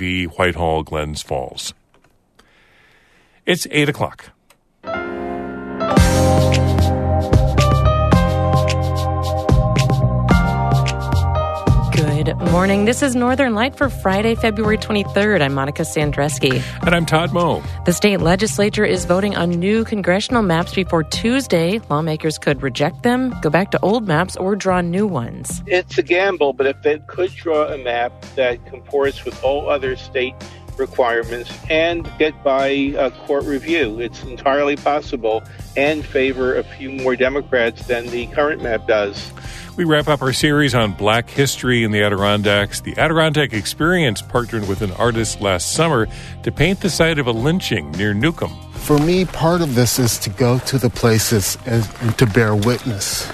v. Whitehall, Glens Falls. It's 8 o'clock. Morning. This is Northern Light for Friday, February 23rd. I'm Monica Sandreczki. And I'm Todd Moe. The state legislature is voting on new congressional maps before Tuesday. Lawmakers could reject them, go back to old maps, or draw new ones. It's a gamble, but if they could draw a map that comports with all other state requirements and get by a court review. It's entirely possible and favor a few more Democrats than the current map does. We wrap up our series on black history in the Adirondacks. The Adirondack Experience partnered with an artist last summer to paint the site of a lynching near Newcomb. For me, part of this is to go to the places and, to bear witness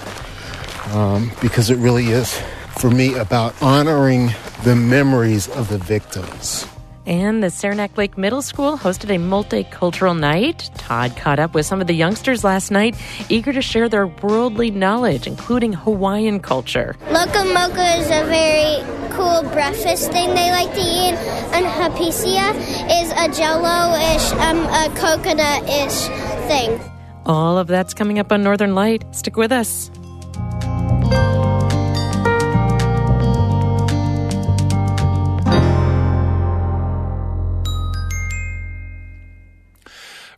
um, because it really is, for me, about honoring the memories of the victims. And the Saranac Lake Middle School hosted a multicultural night. Todd caught up with some of the youngsters last night, eager to share their worldly knowledge, including Hawaiian culture. Loco moco is a very cool breakfast thing they like to eat, and hapisia is a jello-ish, um, a coconut-ish thing. All of that's coming up on Northern Light. Stick with us.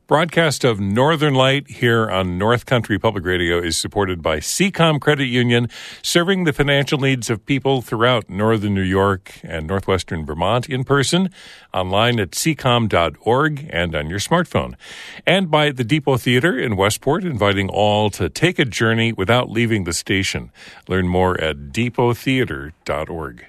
Broadcast of Northern Light here on North Country Public Radio is supported by SeaComm Credit Union, serving the financial needs of people throughout northern New York and northwestern Vermont in person, online at seacomm.org and on your smartphone. And by the Depot Theater in Westport, inviting all to take a journey without leaving the station. Learn more at depottheater.org.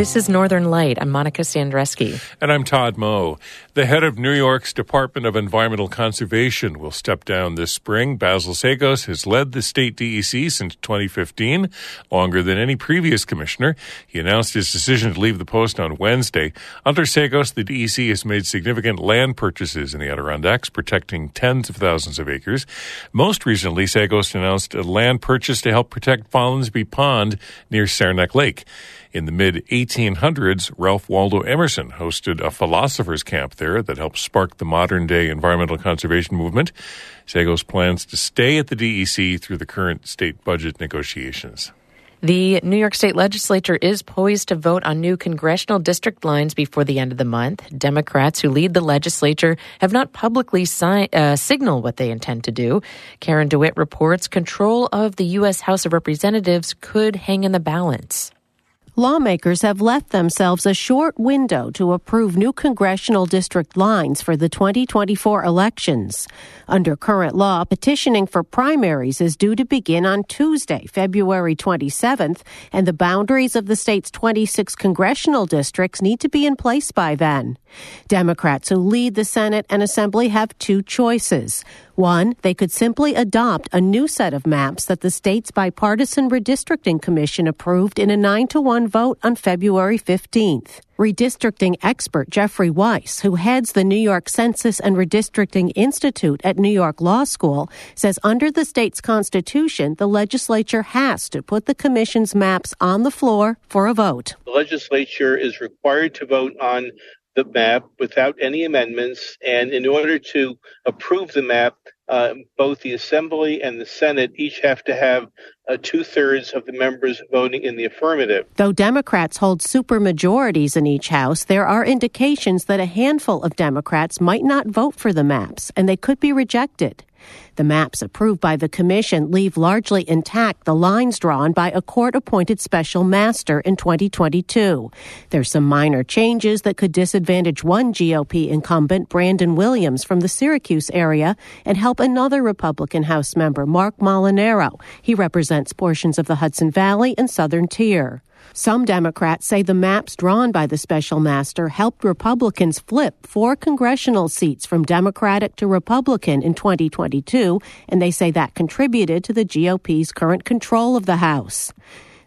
This is Northern Light. I'm Monica Sandreczki. And I'm Todd Moe. The head of New York's Department of Environmental Conservation will step down this spring. Basil Seggos has led the state DEC since 2015, longer than any previous commissioner. He announced his decision to leave the post on Wednesday. Under Seggos, the DEC has made significant land purchases in the Adirondacks, protecting tens of thousands of acres. Most recently, Seggos announced a land purchase to help protect Follansbee Pond near Saranac Lake. In the mid 1800s, Ralph Waldo Emerson hosted a philosophers' camp there that helped spark the modern day environmental conservation movement. Seggos plans to stay at the DEC through the current state budget negotiations. The New York State Legislature is poised to vote on new congressional district lines before the end of the month. Democrats who lead the legislature have not publicly si- uh, signaled what they intend to do. Karen DeWitt reports control of the U.S. House of Representatives could hang in the balance. Lawmakers have left themselves a short window to approve new congressional district lines for the 2024 elections. Under current law, petitioning for primaries is due to begin on Tuesday, February 27th, and the boundaries of the state's 26 congressional districts need to be in place by then. Democrats who lead the Senate and Assembly have two choices. One, they could simply adopt a new set of maps that the state's bipartisan redistricting commission approved in a 9 to 1 vote on February 15th. Redistricting expert Jeffrey Wice, who heads the New York Census and Redistricting Institute at New York Law School, says under the state's constitution, the legislature has to put the commission's maps on the floor for a vote. The legislature is required to vote on the map without any amendments, and in order to approve the map, uh, both the Assembly and the Senate each have to have uh, two thirds of the members voting in the affirmative. Though Democrats hold supermajorities in each House, there are indications that a handful of Democrats might not vote for the maps, and they could be rejected. The maps approved by the Commission leave largely intact the lines drawn by a court appointed special master in 2022. There's some minor changes that could disadvantage one GOP incumbent, Brandon Williams, from the Syracuse area and help another Republican House member, Marc Molinaro. He represents portions of the Hudson Valley and Southern Tier. Some Democrats say the maps drawn by the special master helped Republicans flip four congressional seats from Democratic to Republican in 2022, and they say that contributed to the GOP's current control of the House.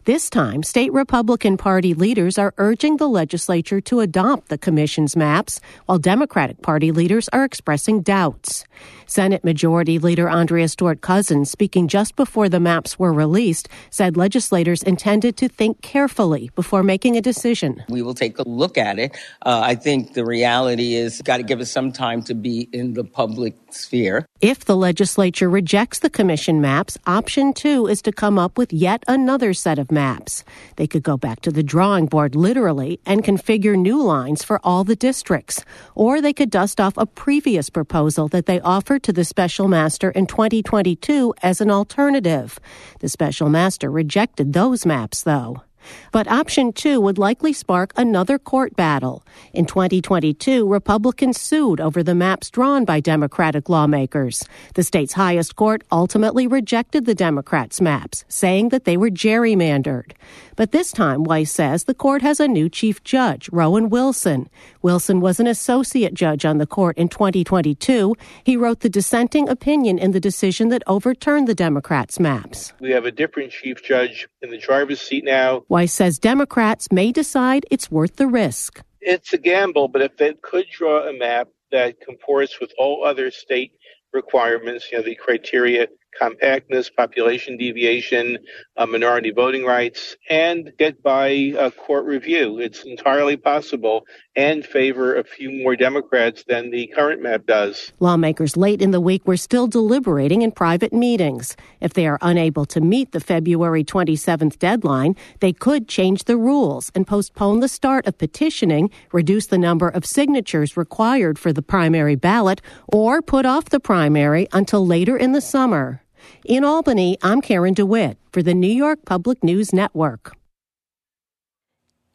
This time, state Republican Party leaders are urging the legislature to adopt the commission's maps, while Democratic Party leaders are expressing doubts. Senate Majority Leader Andrea Stewart Cousins, speaking just before the maps were released, said legislators intended to think carefully before making a decision. We will take a look at it. Uh, I think the reality is got to give us some time to be in the public sphere. If the legislature rejects the commission maps, option two is to come up with yet another set of maps. They could go back to the drawing board literally and configure new lines for all the districts. Or they could dust off a previous proposal that they offered to the special master in 2022 as an alternative. The special master rejected those maps, though. But option two would likely spark another court battle. In 2022, Republicans sued over the maps drawn by Democratic lawmakers. The state's highest court ultimately rejected the Democrats' maps, saying that they were gerrymandered. But this time, Wice says the court has a new chief judge, Rowan Wilson. Wilson was an associate judge on the court in 2022. He wrote the dissenting opinion in the decision that overturned the Democrats' maps. We have a different chief judge in the driver's seat now. Wice says Democrats may decide it's worth the risk. It's a gamble, but if they could draw a map that comports with all other state requirements, you know, the criteria compactness, population deviation, uh, minority voting rights, and get by a court review. It's entirely possible and favor a few more Democrats than the current map does. Lawmakers late in the week were still deliberating in private meetings. If they are unable to meet the February 27th deadline, they could change the rules and postpone the start of petitioning, reduce the number of signatures required for the primary ballot, or put off the primary until later in the summer. In Albany, I'm Karen DeWitt for the New York Public News Network.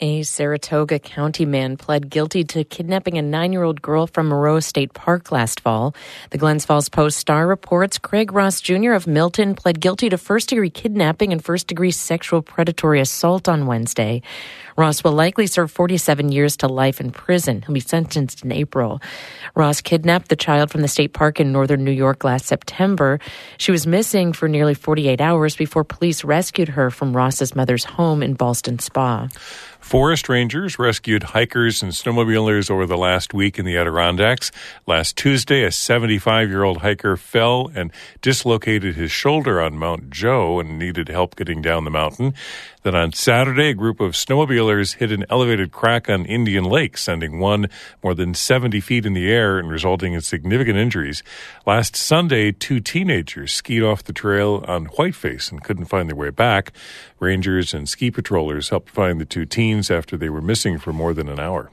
A Saratoga County man pled guilty to kidnapping a nine year old girl from Moreau State Park last fall. The Glens Falls Post Star reports Craig Ross Jr. of Milton pled guilty to first degree kidnapping and first degree sexual predatory assault on Wednesday. Ross will likely serve 47 years to life in prison. He'll be sentenced in April. Ross kidnapped the child from the state park in northern New York last September. She was missing for nearly 48 hours before police rescued her from Ross's mother's home in Ballston Spa. Forest rangers rescued hikers and snowmobilers over the last week in the Adirondacks. Last Tuesday, a 75 year old hiker fell and dislocated his shoulder on Mount Jo and needed help getting down the mountain. Then on Saturday, a group of snowmobilers hit an elevated crack on Indian Lake, sending one more than 70 feet in the air and resulting in significant injuries. Last Sunday, two teenagers skied off the trail on Whiteface and couldn't find their way back. Rangers and ski patrollers helped find the two teens after they were missing for more than an hour.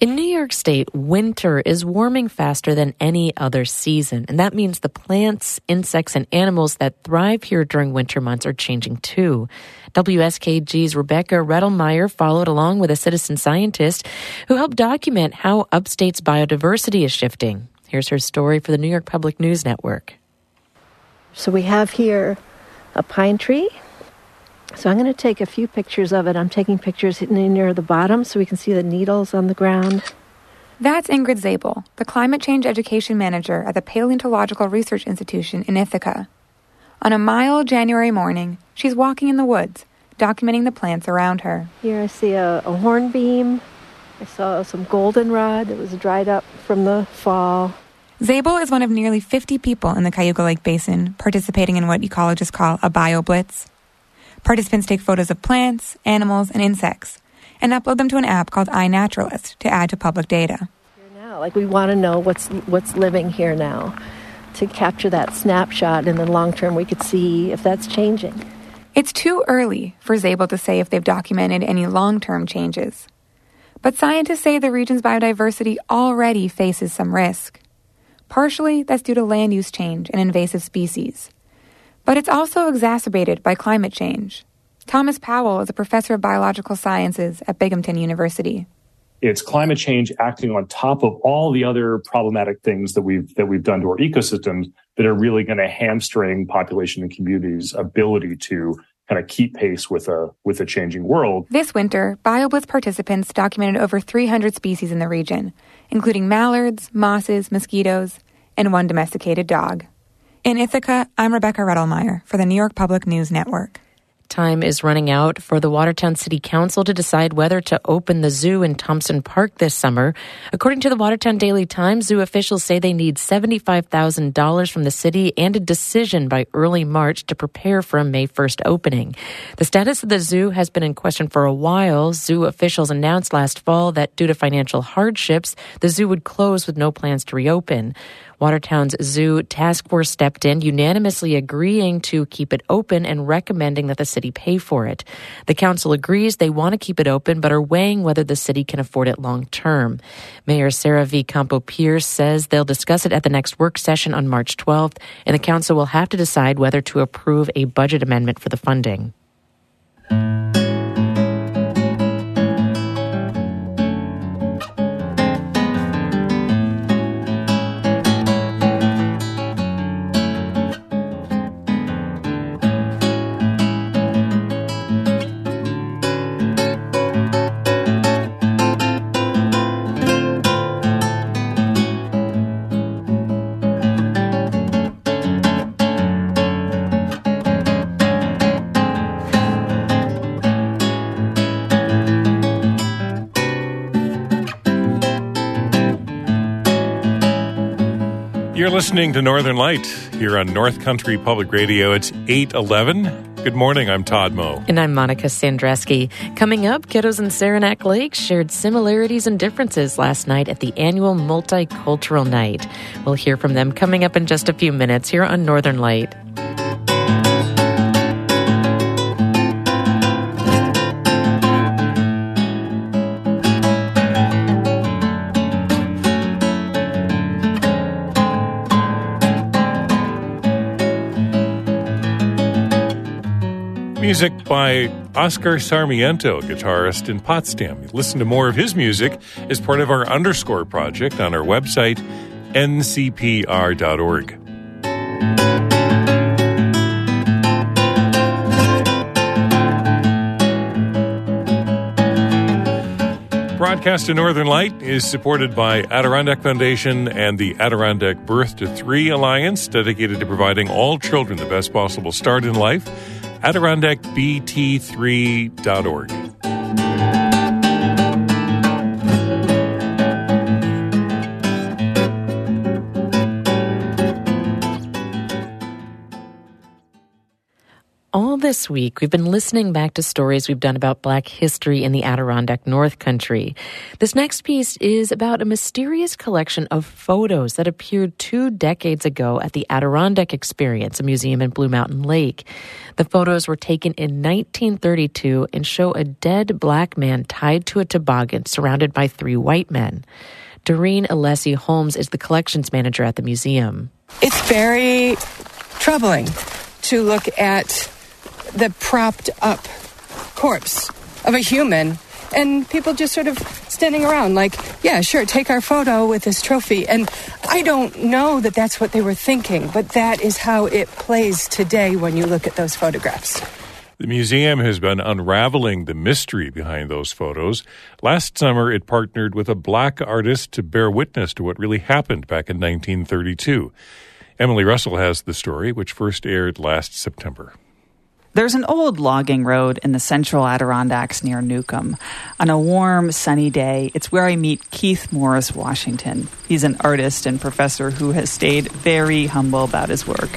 In New York State, winter is warming faster than any other season, and that means the plants, insects, and animals that thrive here during winter months are changing too. WSKG's Rebecca Redelmeier followed along with a citizen scientist who helped document how upstate's biodiversity is shifting. Here's her story for the New York Public News Network. So we have here a pine tree so I'm going to take a few pictures of it. I'm taking pictures hidden near the bottom so we can see the needles on the ground. That's Ingrid Zabel, the Climate Change Education Manager at the Paleontological Research Institution in Ithaca. On a mild January morning, she's walking in the woods, documenting the plants around her. Here I see a, a hornbeam. I saw some goldenrod that was dried up from the fall. Zabel is one of nearly 50 people in the Cayuga Lake Basin participating in what ecologists call a BioBlitz. Participants take photos of plants, animals, and insects and upload them to an app called iNaturalist to add to public data. Now, like we want to know what's what's living here now to capture that snapshot and then long term we could see if that's changing. It's too early for Zabel to say if they've documented any long term changes. But scientists say the region's biodiversity already faces some risk. Partially, that's due to land use change and invasive species. But it's also exacerbated by climate change. Thomas Powell is a professor of biological sciences at Binghamton University. It's climate change acting on top of all the other problematic things that we've that we've done to our ecosystems that are really going to hamstring population and communities' ability to kind of keep pace with a with a changing world. This winter, BioBlitz participants documented over 300 species in the region, including mallards, mosses, mosquitoes, and one domesticated dog. In Ithaca, I'm Rebecca Redelmeier for the New York Public News Network. time is running out for the Watertown City Council to decide whether to open the zoo in Thompson Park this summer. According to the Watertown Daily Times, zoo officials say they need $75,000 from the city and a decision by early March to prepare for a May 1st opening. The status of the zoo has been in question for a while. Zoo officials announced last fall that due to financial hardships, the zoo would close with no plans to reopen. Watertown's zoo task force stepped in, unanimously agreeing to keep it open and recommending that the city pay for it. The council agrees they want to keep it open, but are weighing whether the city can afford it long term. Mayor Sarah V. Compo Pierce says they'll discuss it at the next work session on March 12th, and the council will have to decide whether to approve a budget amendment for the funding. Listening to Northern Light here on North Country Public Radio. It's 811. Good morning. I'm Todd Moe. And I'm Monica Sandreczki. Coming up, kiddos in Saranac Lake shared similarities and differences last night at the annual Multicultural Night. We'll hear from them coming up in just a few minutes here on Northern Light. Music by Oscar Sarmiento, guitarist in Potsdam. Listen to more of his music as part of our Underscore project on our website, ncpr.org. Broadcast to Northern Light is supported by Adirondack Foundation and the Adirondack Birth to Three Alliance, dedicated to providing all children the best possible start in life. AdirondackBT3.org. this week, we've been listening back to stories we've done about Black history in the Adirondack North Country. This next piece is about a mysterious collection of photos that appeared two decades ago at the Adirondack Experience, a museum in Blue Mountain Lake. The photos were taken in 1932 and show a dead black man tied to a toboggan surrounded by three white men. Doreen Alessi Holmes is the collections manager at the museum. It's very troubling to look at the propped up corpse of a human and people just sort of standing around like yeah sure take our photo with this trophy and i don't know that that's what they were thinking but that is how it plays today when you look at those photographs the museum has been unraveling the mystery behind those photos. Last summer, it partnered with a black artist to bear witness to what really happened back in 1932. Emily Russell has the story, which first aired last September. There's an old logging road in the central Adirondacks near Newcomb. On a warm, sunny day, it's where I meet Keith Morris Washington. He's an artist and professor who has stayed very humble about his work.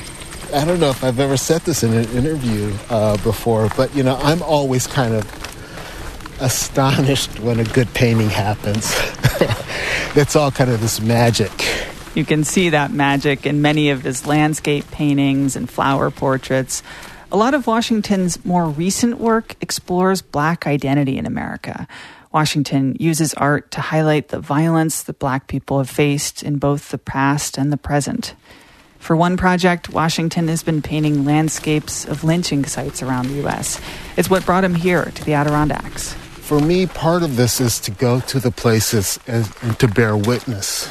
I don't know if I've ever said this in an interview uh, before, but you know, I'm always kind of astonished when a good painting happens. it's all kind of this magic. You can see that magic in many of his landscape paintings and flower portraits. A lot of Washington's more recent work explores black identity in America. Washington uses art to highlight the violence that black people have faced in both the past and the present. For one project, Washington has been painting landscapes of lynching sites around the U.S. It's what brought him here to the Adirondacks. For me, part of this is to go to the places and, and to bear witness,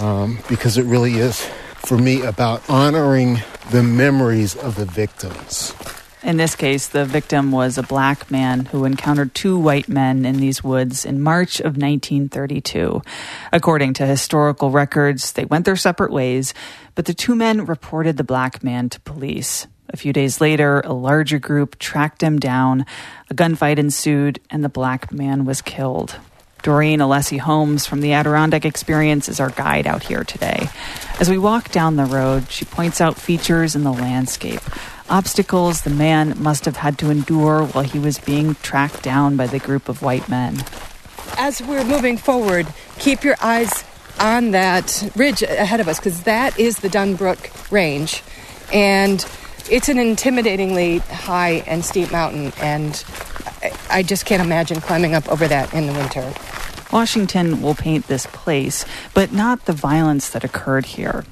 um, because it really is, for me, about honoring the memories of the victims. In this case, the victim was a black man who encountered two white men in these woods in March of 1932. According to historical records, they went their separate ways, but the two men reported the black man to police. A few days later, a larger group tracked him down. A gunfight ensued, and the black man was killed. Doreen Alessi Holmes from the Adirondack Experience is our guide out here today. As we walk down the road, she points out features in the landscape, obstacles the man must have had to endure while he was being tracked down by the group of white men. As we're moving forward, keep your eyes on that ridge ahead of us because that is the Dunbrook Range. And it's an intimidatingly high and steep mountain, and I just can't imagine climbing up over that in the winter. Washington will paint this place, but not the violence that occurred here.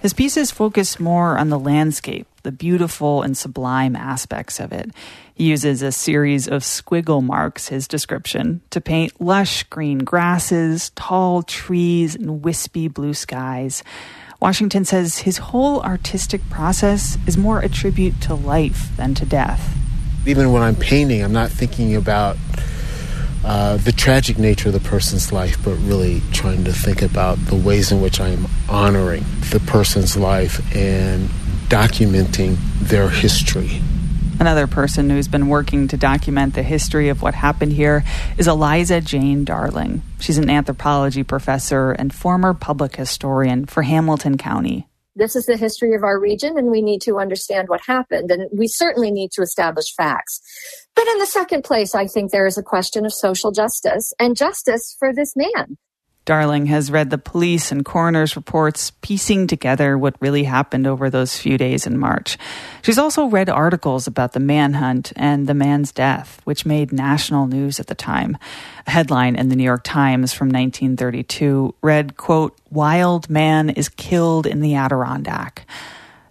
His pieces focus more on the landscape, the beautiful and sublime aspects of it. He uses a series of squiggle marks, his description, to paint lush green grasses, tall trees, and wispy blue skies. Washington says his whole artistic process is more a tribute to life than to death. Even when I'm painting, I'm not thinking about uh, the tragic nature of the person's life, but really trying to think about the ways in which I'm honoring the person's life and documenting their history. Another person who's been working to document the history of what happened here is Eliza Jane Darling. She's an anthropology professor and former public historian for Hamilton County. This is the history of our region, and we need to understand what happened. And we certainly need to establish facts. But in the second place, I think there is a question of social justice and justice for this man. Darling has read the police and coroner's reports, piecing together what really happened over those few days in March. She's also read articles about the manhunt and the man's death, which made national news at the time. A headline in the New York Times from 1932 read, quote, Wild man is killed in the Adirondack.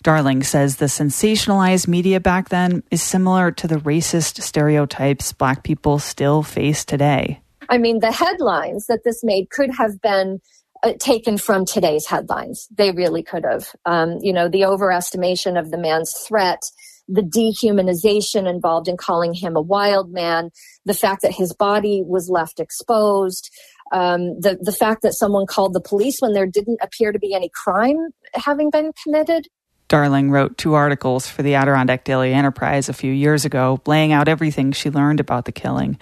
Darling says the sensationalized media back then is similar to the racist stereotypes black people still face today. I mean, the headlines that this made could have been uh, taken from today's headlines. They really could have. Um, you know, the overestimation of the man's threat, the dehumanization involved in calling him a wild man, the fact that his body was left exposed, um, the the fact that someone called the police when there didn't appear to be any crime having been committed. Darling wrote two articles for the Adirondack Daily Enterprise a few years ago, laying out everything she learned about the killing.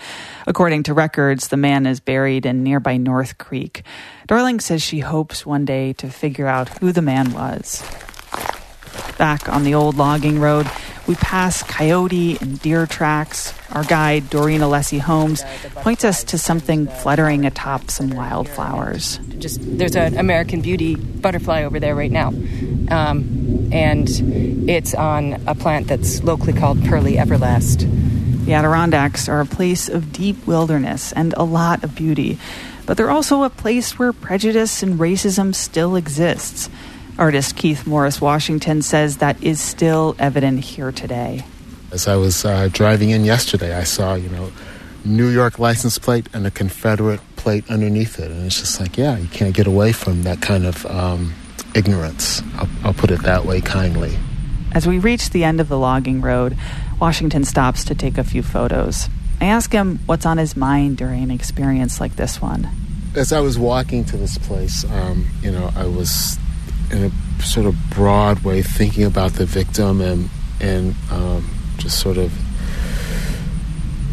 According to records, the man is buried in nearby North Creek. Darling says she hopes one day to figure out who the man was. Back on the old logging road, we pass coyote and deer tracks. Our guide, Doreen Alessi Holmes, points us to something fluttering atop some wildflowers. Just there's an American Beauty butterfly over there right now, um, and it's on a plant that's locally called Pearly Everlast. The Adirondacks are a place of deep wilderness and a lot of beauty, but they're also a place where prejudice and racism still exists. Artist Keith Morris Washington says that is still evident here today. As I was uh, driving in yesterday, I saw, you know, New York license plate and a Confederate plate underneath it. And it's just like, yeah, you can't get away from that kind of um, ignorance. I'll, I'll put it that way kindly. As we reach the end of the logging road, Washington stops to take a few photos. I ask him what's on his mind during an experience like this one. As I was walking to this place, um, you know, I was in a sort of broad way thinking about the victim and and um, just sort of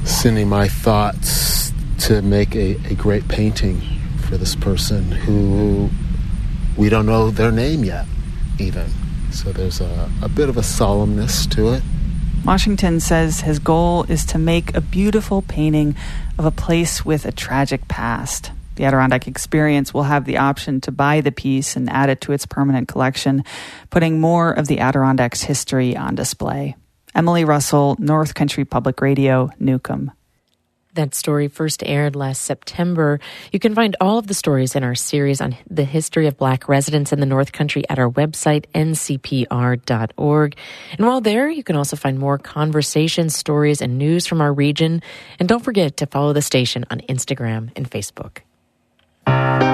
sending my thoughts to make a, a great painting for this person who we don't know their name yet even so there's a, a bit of a solemnness to it Washington says his goal is to make a beautiful painting of a place with a tragic past. The Adirondack Experience will have the option to buy the piece and add it to its permanent collection, putting more of the Adirondacks' history on display. Emily Russell, North Country Public Radio, Newcomb. That story first aired last September. You can find all of the stories in our series on the history of black residents in the North Country at our website, ncpr.org. And while there, you can also find more conversations, stories, and news from our region. And don't forget to follow the station on Instagram and Facebook. Thank you.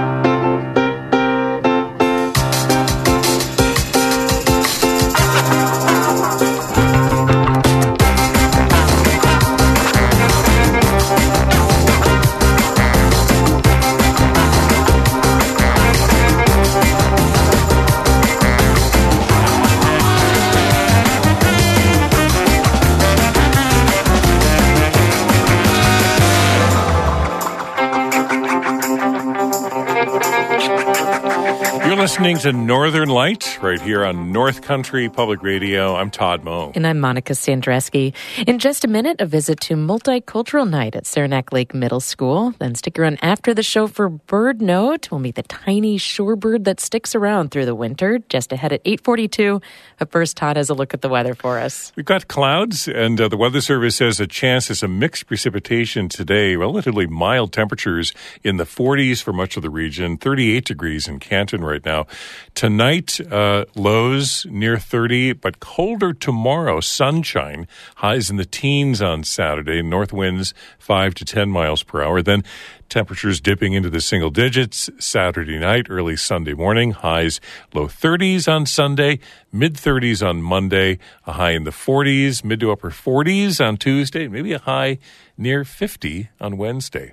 Listening to Northern Light right here on North Country Public Radio. I'm Todd Moe. And I'm Monica Sandreczki. In just a minute, a visit to Multicultural Night at Saranac Lake Middle School. Then stick around after the show for Bird Note. We'll meet the tiny shorebird that sticks around through the winter, just ahead at 842. But first, Todd has a look at the weather for us. We've got clouds, and uh, the Weather Service says a chance of some mixed precipitation today. Relatively mild temperatures in the 40s for much of the region, 38 degrees in Canton right now. Tonight, uh, lows near 30, but colder tomorrow. Sunshine, highs in the teens on Saturday, north winds 5 to 10 miles per hour. Then temperatures dipping into the single digits Saturday night, early Sunday morning. Highs low 30s on Sunday, mid 30s on Monday, a high in the 40s, mid to upper 40s on Tuesday, maybe a high near 50 on Wednesday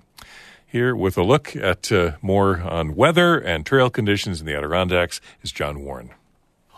here with a look at uh, more on weather and trail conditions in the Adirondacks is John Warren.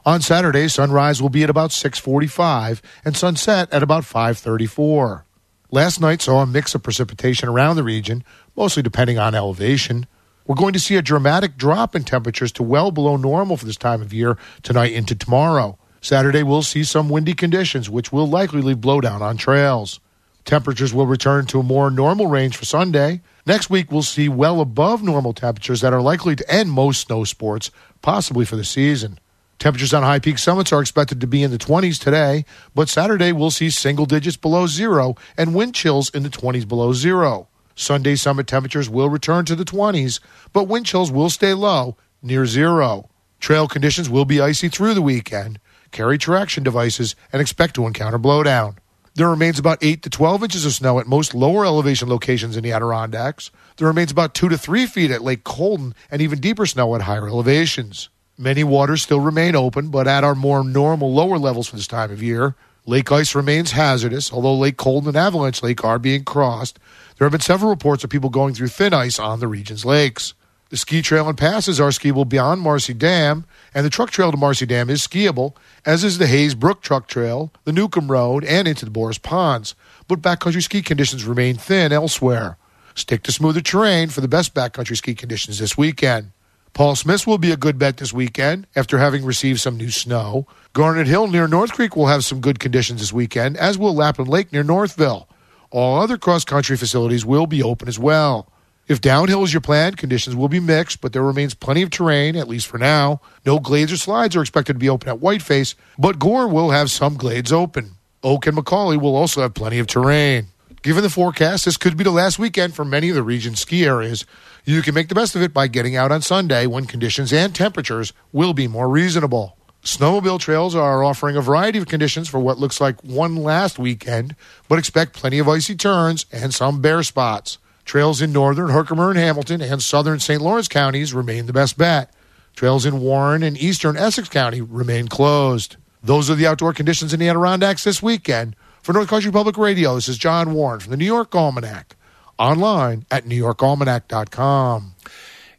On Saturday, sunrise will be at about 6:45 and sunset at about 5:34. Last night saw a mix of precipitation around the region, mostly depending on elevation. We're going to see a dramatic drop in temperatures to well below normal for this time of year tonight into tomorrow. Saturday, we'll see some windy conditions, which will likely leave blowdown on trails. Temperatures will return to a more normal range for Sunday. Next week, we'll see well above normal temperatures that are likely to end most snow sports, possibly for the season. Temperatures on high peak summits are expected to be in the 20s today, but Saturday we'll see single digits below zero and wind chills in the 20s below zero. Sunday summit temperatures will return to the 20s, but wind chills will stay low, near zero. Trail conditions will be icy through the weekend. Carry traction devices and expect to encounter blowdown. There remains about 8 to 12 inches of snow at most lower elevation locations in the Adirondacks. There remains about 2 to 3 feet at Lake Colden and even deeper snow at higher elevations. Many waters still remain open, but at our more normal lower levels for this time of year. Lake ice remains hazardous, although Lake Colden and Avalanche Lake are being crossed. There have been several reports of people going through thin ice on the region's lakes. The ski trail and passes are skiable beyond Marcy Dam, and the truck trail to Marcy Dam is skiable, as is the Hays Brook Truck Trail, the Newcomb Road, and into the Boreas Ponds. But backcountry ski conditions remain thin elsewhere. Stick to smoother terrain for the best backcountry ski conditions this weekend. Paul Smiths will be a good bet this weekend after having received some new snow. Garnet Hill near North Creek will have some good conditions this weekend, as will Lapland Lake near Northville. All other cross country facilities will be open as well. If downhill is your plan, conditions will be mixed, but there remains plenty of terrain, at least for now. No glades or slides are expected to be open at Whiteface, but Gore will have some glades open. Oak and McCauley will also have plenty of terrain. Given the forecast, this could be the last weekend for many of the region's ski areas. You can make the best of it by getting out on Sunday when conditions and temperatures will be more reasonable. Snowmobile trails are offering a variety of conditions for what looks like one last weekend, but expect plenty of icy turns and some bare spots. Trails in northern Herkimer and Hamilton and southern St. Lawrence counties remain the best bet. Trails in Warren and eastern Essex County remain closed. Those are the outdoor conditions in the Adirondacks this weekend. For North Country Public Radio, this is John Warren from the New York Almanack. Online at newyorkalmanack.com.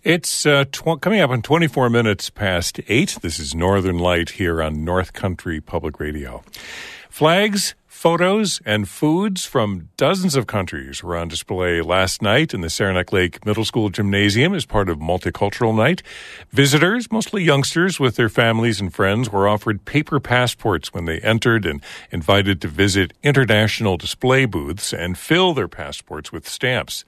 It's uh, tw- coming up in 24 minutes past 8. This is Northern Light here on North Country Public Radio. Flags Photos and foods from dozens of countries were on display last night in the Saranac Lake Middle School Gymnasium as part of Multicultural Night. Visitors, mostly youngsters with their families and friends, were offered paper passports when they entered and invited to visit international display booths and fill their passports with stamps.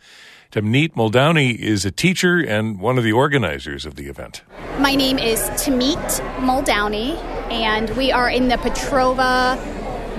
Tamneet Muldowney is a teacher and one of the organizers of the event. My name is Tamit Muldowney, and we are in the Petrova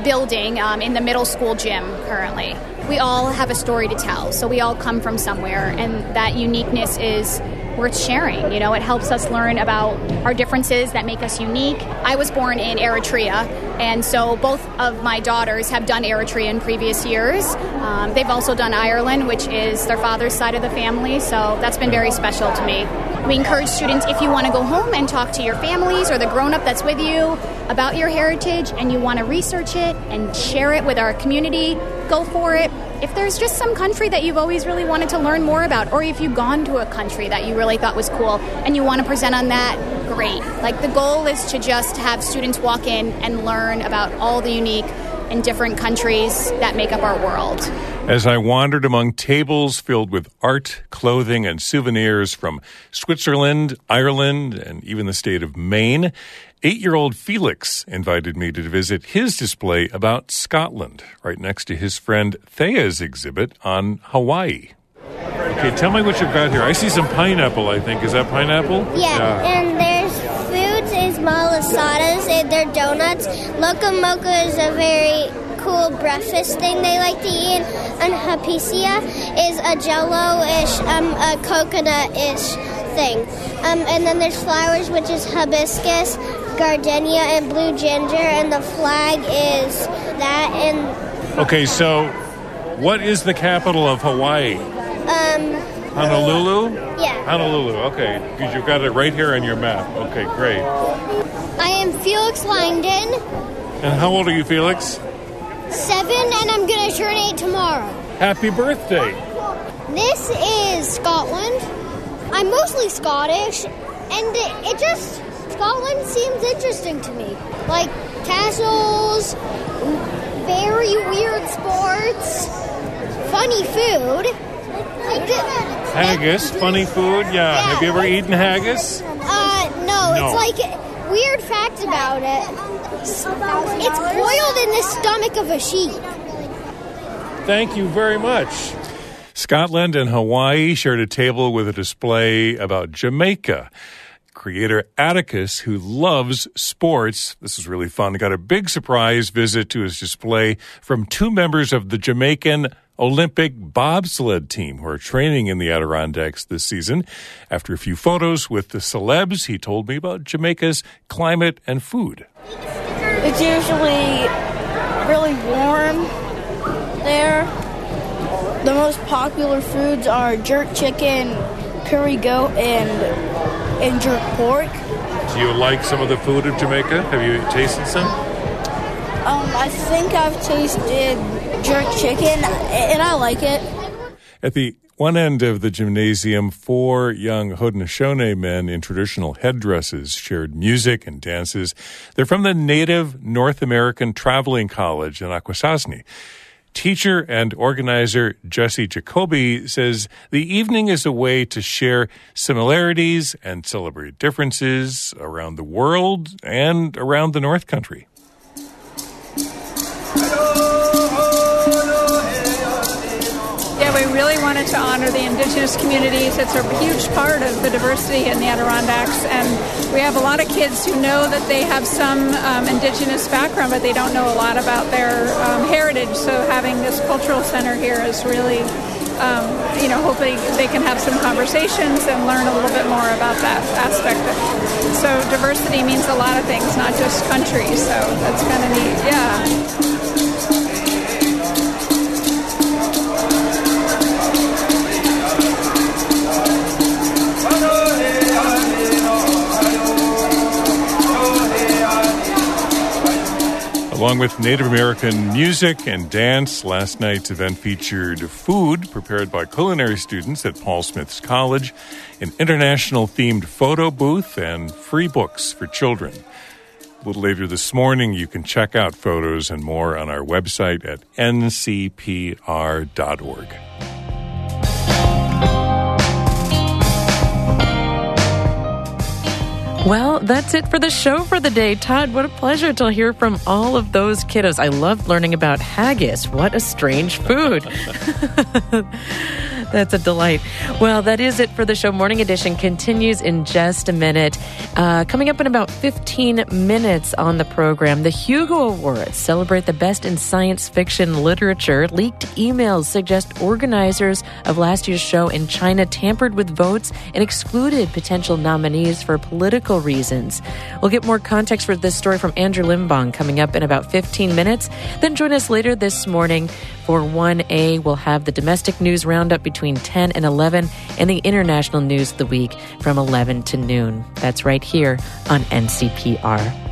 building um, in the middle school gym currently. We all have a story to tell, so we all come from somewhere, and that uniqueness is worth sharing. You know, it helps us learn about our differences that make us unique. I was born in Eritrea, and so both of my daughters have done Eritrea in previous years. Um, they've also done Ireland, which is their father's side of the family, so that's been very special to me. We encourage students if you want to go home and talk to your families or the grown up that's with you about your heritage and you want to research it and share it with our community, go for it. If there's just some country that you've always really wanted to learn more about, or if you've gone to a country that you really thought was cool and you want to present on that, great. Like the goal is to just have students walk in and learn about all the unique and different countries that make up our world. As I wandered among tables filled with art, clothing, and souvenirs from Switzerland, Ireland, and even the state of Maine, eight year old Felix invited me to visit his display about Scotland, right next to his friend Thea's exhibit on Hawaii. Okay, tell me what you've got here. I see some pineapple, I think. Is that pineapple? Yeah, and there's foods is malasadas and they're donuts. Loco moco is a very cool breakfast thing they like to eat. And hapicia is a jello-ish, um, a coconut-ish thing. Um, and then there's flowers, which is hibiscus, gardenia, and blue ginger. And the flag is that. And Okay, so what is the capital of Hawaii? um, Honolulu? yeah. Honolulu, okay. Because you've got it right here on your map. Okay, great. I am Felix Langdon, And how old are you, Felix? seven, and I'm gonna turn eight tomorrow. Happy birthday. This is Scotland. I'm mostly Scottish, and it, it just Scotland seems interesting to me. Like castles, very weird sports, funny food. Haggis, funny food. Yeah. Have you ever eaten haggis? uh, no, No. it's like weird facts about it. It's boiled in the stomach of a sheep. Thank you very much. Scotland and Hawaii shared a table with a display about Jamaica. Creator Atticus, who loves sports, this is really fun, got a big surprise visit to his display from two members of the Jamaican Olympic bobsled team who are training in the Adirondacks this season. After a few photos with the celebs, he told me about Jamaica's climate and food. It's usually really warm there. The most popular foods are jerk chicken, curry goat, and and jerk pork. Do you like some of the food of Jamaica? Have you tasted some? Um, I think I've tasted jerk chicken, and I like it. At the one end of the gymnasium, four young Haudenosaunee men in traditional headdresses shared music and dances. They're from the Native North American Traveling College in Akwesasne. Teacher and organizer Jesse Jacoby says the evening is a way to share similarities and celebrate differences around the world and around the North Country. Really wanted to honor the indigenous communities. It's a huge part of the diversity in the Adirondacks, and we have a lot of kids who know that they have some um, indigenous background, but they don't know a lot about their um, heritage. So having this cultural center here is really, um, you know, hopefully they can have some conversations and learn a little bit more about that aspect. So diversity means a lot of things, not just country. So that's kind of neat. Yeah. Along with Native American music and dance, last night's event featured food prepared by culinary students at Paul Smith's College, an international themed photo booth, and free books for children. A little later this morning, you can check out photos and more on our website at ncpr.org. Well, that's it for the show for the day. Todd, what a pleasure to hear from all of those kiddos. I loved learning about haggis. What a strange food. That's a delight. Well, that is it for the show. Morning Edition continues in just a minute. Uh, coming up in about 15 minutes on the program, the Hugo Awards celebrate the best in science fiction literature. Leaked emails suggest organizers of last year's show in China tampered with votes and excluded potential nominees for political reasons. We'll get more context for this story from Andrew Limbong coming up in about 15 minutes. Then join us later this morning for 1A. We'll have the domestic news roundup between 10 and 11 and the international news of the week from 11 to noon. That's right here on NCPR.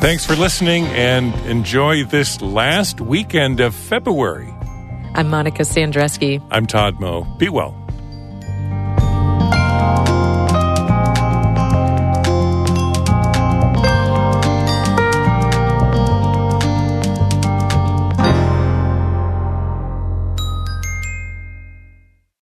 Thanks for listening and enjoy this last weekend of February. I'm Monica Sandreczki. I'm Todd Moe. Be well.